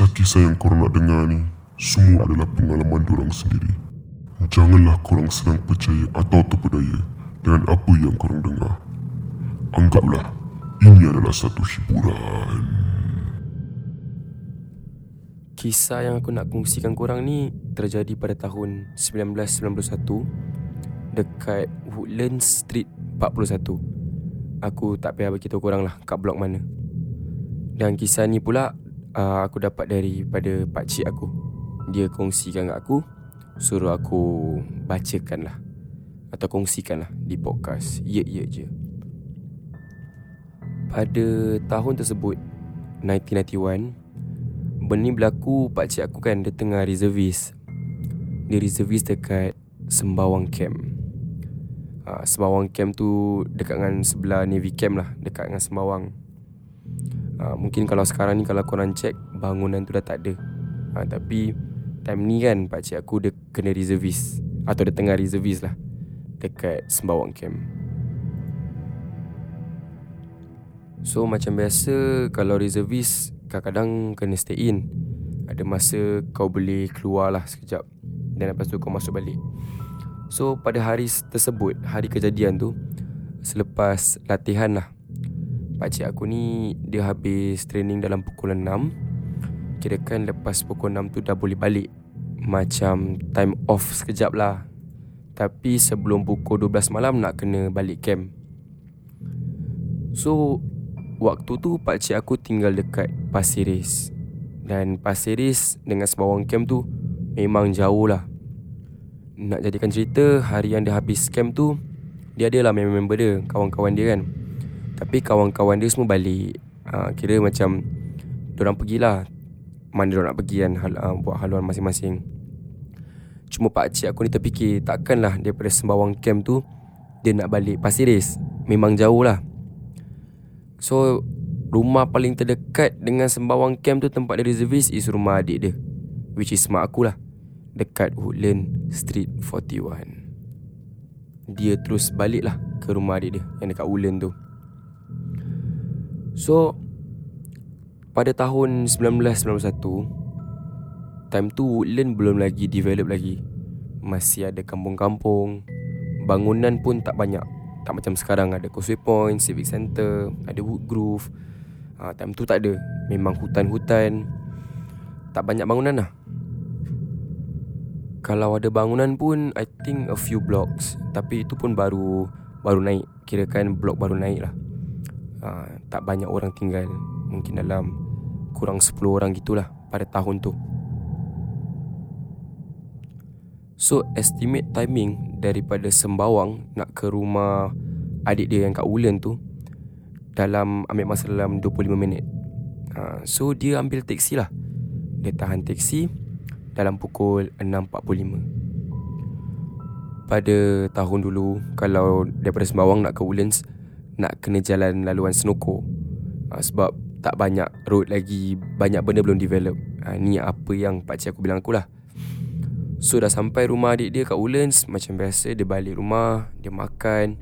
Kisah-kisah yang korang nak dengar ni Semua adalah pengalaman diorang sendiri Janganlah korang senang percaya atau terpedaya Dengan apa yang korang dengar Anggaplah ini adalah satu hiburan Kisah yang aku nak kongsikan korang ni terjadi pada tahun 1991 dekat Woodlands Street 41. Aku tak payah beritahu korang lah kat blok mana. Dan kisah ni pula uh, aku dapat daripada pakcik aku. Dia kongsikan kat aku, suruh aku bacakan lah. Atau kongsikan lah di podcast. Ya, ya je. Pada tahun tersebut, 1991, benda ni berlaku pakcik aku kan dia tengah reservis. Dia reservis dekat Sembawang Camp. Uh, Sembawang Camp tu dekat dengan sebelah Navy Camp lah, dekat dengan Sembawang. Uh, mungkin kalau sekarang ni kalau korang check bangunan tu dah tak ada. Uh, tapi time ni kan pakcik aku dia kena reservis atau dia tengah reservis lah dekat Sembawang Camp. So macam biasa kalau reservis kadang-kadang kena stay in. Ada masa kau boleh keluar lah sekejap dan lepas tu kau masuk balik. So pada hari tersebut, hari kejadian tu selepas latihan lah. Pakcik aku ni dia habis training dalam pukul 6. Kirakan lepas pukul 6 tu dah boleh balik. Macam time off sekejap lah. Tapi sebelum pukul 12 malam nak kena balik camp. So Waktu tu pakcik aku tinggal dekat Pasiris Dan Pasiris dengan Sembawang Camp tu Memang jauh lah Nak jadikan cerita Hari yang dia habis camp tu Dia adalah member-member dia Kawan-kawan dia kan Tapi kawan-kawan dia semua balik. Ha, Kira macam Diorang pergilah. Mana diorang nak pergi kan hal, ha, Buat haluan masing-masing. Cuma pakcik aku ni terfikir Takkanlah daripada Sembawang Camp tu Dia nak balik Pasiris Memang jauh lah. So Rumah paling terdekat Dengan Sembawang Camp tu Tempat dia reservis Is rumah adik dia. Which is mak aku lah. Dekat Woodland Street 41 Dia terus balik lah Ke rumah adik dia Yang dekat Woodland tu So Pada tahun 1991 Time tu Woodland belum lagi develop lagi Masih ada kampung-kampung Bangunan pun tak banyak tak macam sekarang ada Causeway Point, Civic Center, ada Woodgrove. Ha, time tu tak ada. Memang hutan-hutan. Tak banyak bangunan lah. Kalau ada bangunan pun I think a few blocks. Tapi itu pun baru baru naik. Kirakan blok baru naik lah. Ha, tak banyak orang tinggal. Mungkin dalam kurang 10 orang gitulah pada tahun tu. So estimate timing daripada Sembawang nak ke rumah adik dia yang kat Ulen tu dalam ambil masa dalam 25 minit. Ha, so dia ambil teksi lah. Dia tahan teksi dalam pukul 6.45. Pada tahun dulu kalau daripada Sembawang nak ke Woodlands nak kena jalan laluan Senoko. Ha, sebab tak banyak road lagi, banyak benda belum develop. Ha, ni apa yang pakcik aku bilang aku lah. So dah sampai rumah adik dia kat Woodlands Macam biasa dia balik rumah Dia makan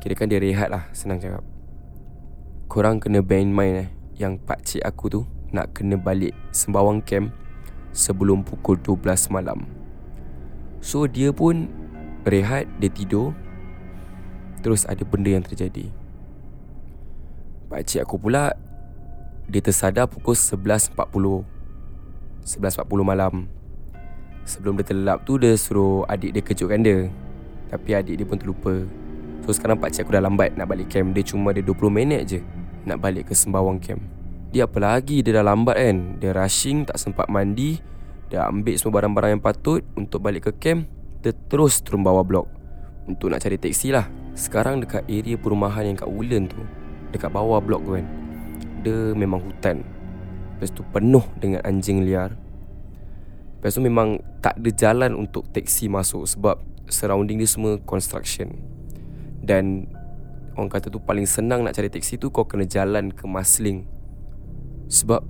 Kira kan dia rehat lah Senang cakap Korang kena bear in mind eh Yang pakcik aku tu Nak kena balik Sembawang camp Sebelum pukul 12 malam So dia pun Rehat Dia tidur Terus ada benda yang terjadi. Pakcik aku pula Dia tersadar pukul 11.40 11.40 malam. Sebelum dia terlelap tu Dia suruh adik dia kejutkan dia. Tapi adik dia pun terlupa. So sekarang pakcik aku dah lambat Nak balik camp. Dia cuma ada 20 minit je Nak balik ke Sembawang camp. Dia apa lagi? Dia dah lambat kan? Dia rushing Tak sempat mandi. Dia ambil semua barang-barang yang patut Untuk balik ke camp. Dia terus turun bawah blok Untuk nak cari teksi lah. Sekarang dekat area perumahan yang kat Ulen tu Dekat bawah blok tu kan Dia memang hutan. Lepas tu penuh dengan anjing liar. Lepas tu memang tak ada jalan untuk teksi masuk Sebab surrounding dia semua construction. Dan orang kata tu paling senang nak cari teksi tu Kau kena jalan ke Masling Sebab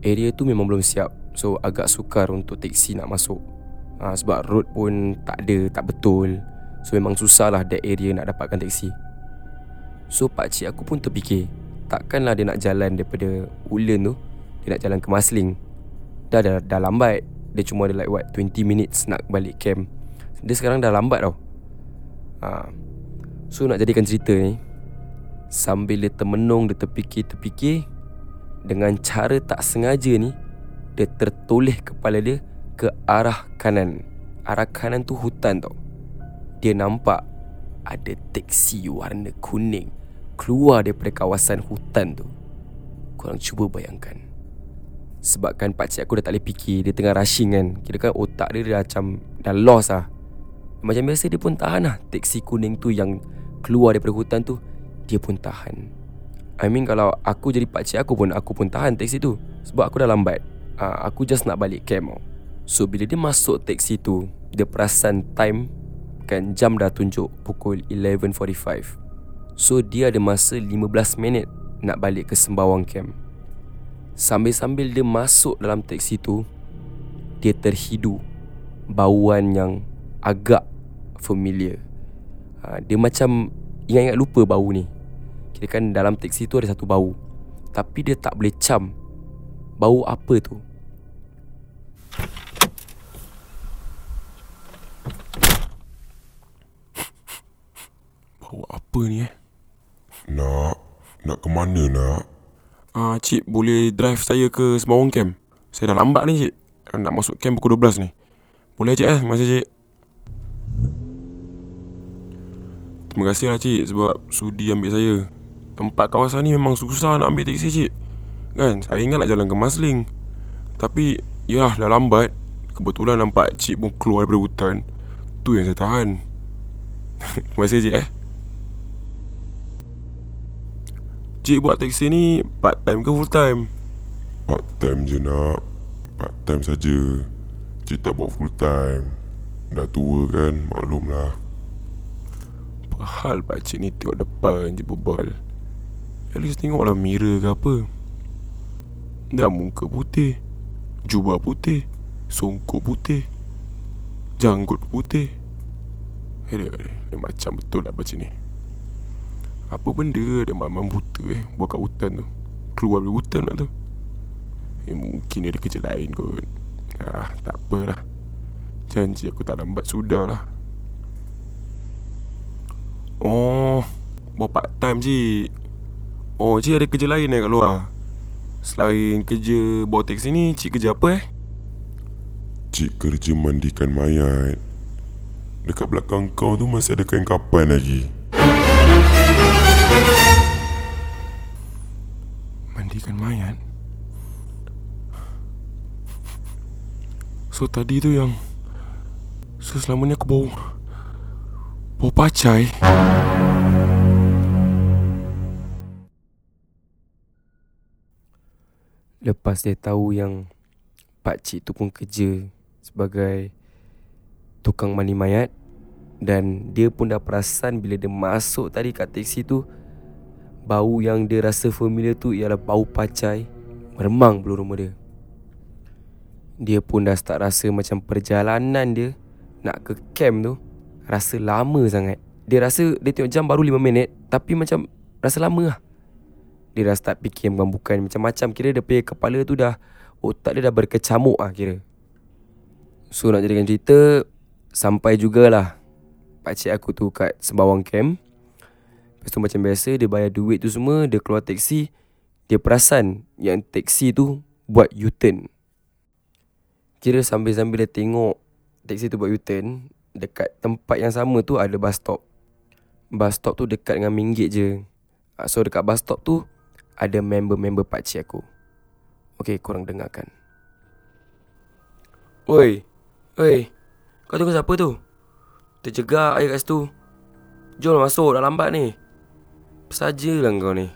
area tu memang belum siap. So agak sukar untuk teksi nak masuk. Ha, Sebab road pun tak ada, tak betul So memang susah lah that area nak dapatkan teksi So pakcik aku pun terfikir Takkanlah dia nak jalan daripada Ulen tu Dia nak jalan ke Masling dah, dah dah lambat. Dia cuma ada like what 20 minutes nak balik camp. Dia sekarang dah lambat tau. Ha. So nak jadikan cerita ni Sambil dia termenung Dia terfikir-terfikir Dengan cara tak sengaja ni Dia tertoleh kepala dia Ke arah kanan. Arah kanan tu hutan tau Dia nampak Ada teksi warna kuning Keluar daripada kawasan hutan tu. Korang cuba bayangkan. Sebabkan pakcik aku dah tak boleh fikir Dia tengah rushing kan. Kira kan otak dia dah macam Dah lost lah Macam biasa dia pun tahan lah Teksi kuning tu yang Keluar daripada hutan tu. Dia pun tahan. I mean kalau aku jadi pakcik aku pun Aku pun tahan teksi tu. Sebab aku dah lambat. Uh, Aku just nak balik camp. So bila dia masuk teksi tu Dia perasan time Kan jam dah tunjuk Pukul 11.45 So dia ada masa 15 minit Nak balik ke Sembawang Camp. Sambil-sambil dia masuk dalam teksi tu Dia terhidu Bauan yang agak familiar. Ha, Dia macam ingat-ingat lupa bau ni. Kira kan dalam teksi tu ada satu bau Tapi dia tak boleh cam Bau apa tu Bau apa ni eh? Nak. Nak ke mana nak? Ah, Cik boleh drive saya ke Sembawang Camp? Saya dah lambat ni cik. Nak masuk camp pukul 12 ni. Boleh cik eh? Terima kasih cik. Terima kasih lah cik Sebab sudi ambil saya. Tempat kawasan ni memang susah nak ambil teksi cik. Kan? Saya ingat nak jalan ke Masling Tapi Yalah dah lambat. Kebetulan nampak cik pun keluar daripada hutan. Tu yang saya tahan. Terima kasih cik eh Cik buat teksi ni part time ke full time? Part time je nak. Part time saja. Cik tak buat full time. Dah tua kan Maklum lah. Apa hal pakcik ni tengok depan je berbual. At least tengoklah mirror ke apa. Dah muka putih Jubah putih Songkok putih Janggut putih. Eh dia, dia, dia macam betul lah pakcik ni Apa benda dia mamam buta eh? Buat kat hutan tu. Keluar dari hutan tu. Eh mungkin ada kerja lain kot. Ah tak apalah. Janji aku tak lambat sudah lah Oh Buat part time cik Oh cik ada kerja lain eh kat luar? Selain kerja bawa teksi ni Cik kerja apa eh? Cik kerja mandikan mayat. Dekat belakang kau tu masih ada kain kapan lagi Mandikan mayat. So tadi tu yang So selama ni aku bau Bau pacai. Lepas dia tahu yang Pak Cik tu pun kerja Sebagai Tukang mandi mayat Dan dia pun dah perasan Bila dia masuk tadi kat teksi tu Bau yang dia rasa familiar tu Ialah bau pacai Meremang bulu rumah dia. Dia pun dah start rasa macam perjalanan dia Nak ke camp tu Rasa lama sangat. Dia rasa dia tengok jam baru 5 minit Tapi macam Rasa lama lah. Dia dah start fikir bukan-bukan Macam-macam. Kira dia punya kepala tu dah Otak dia dah berkecamuk lah kira. So nak jadikan cerita Sampai jugalah. Pakcik aku tu kat Sembawang Camp Lepas tu macam biasa Dia bayar duit tu semua Dia keluar teksi Dia perasan Yang teksi tu Buat U-turn Kira sambil-sambil dia tengok Teksi tu buat U-turn Dekat tempat yang sama tu Ada bus stop Bus stop tu dekat dengan Minggit je Ah, So dekat bus stop tu ada member-member pakcik aku. Okey, korang dengarkan. Oi. Oi. Kau tunggu siapa tu? Terjegak air kat situ. Jom masuk, dah lambat ni. Sajalah kau ni.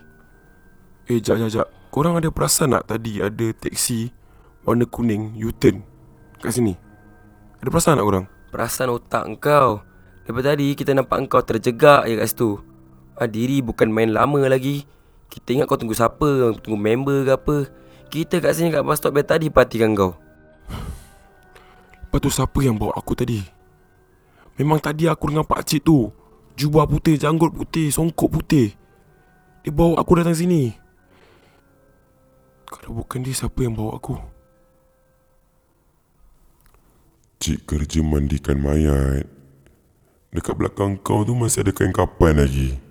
Eh jap jap jap Korang ada perasan tak tadi Ada teksi Warna kuning U-turn Kat sini Ada perasan tak korang Perasan otak kau. Daripada tadi kita nampak kau terjegak air kat situ. Ah, diri bukan main lama lagi. Kita ingat kau tunggu siapa, tunggu member ke apa. Kita kat sini kat bus stop dari tadi patikan kau. Lepas tu siapa yang bawa aku tadi Memang tadi aku dengan pakcik tu Jubah putih, janggut putih, songkok putih dia bawa aku datang sini. Kalau bukan dia siapa yang bawa aku? Cik kerja mandikan mayat. Dekat belakang kau tu masih ada kain kapan lagi?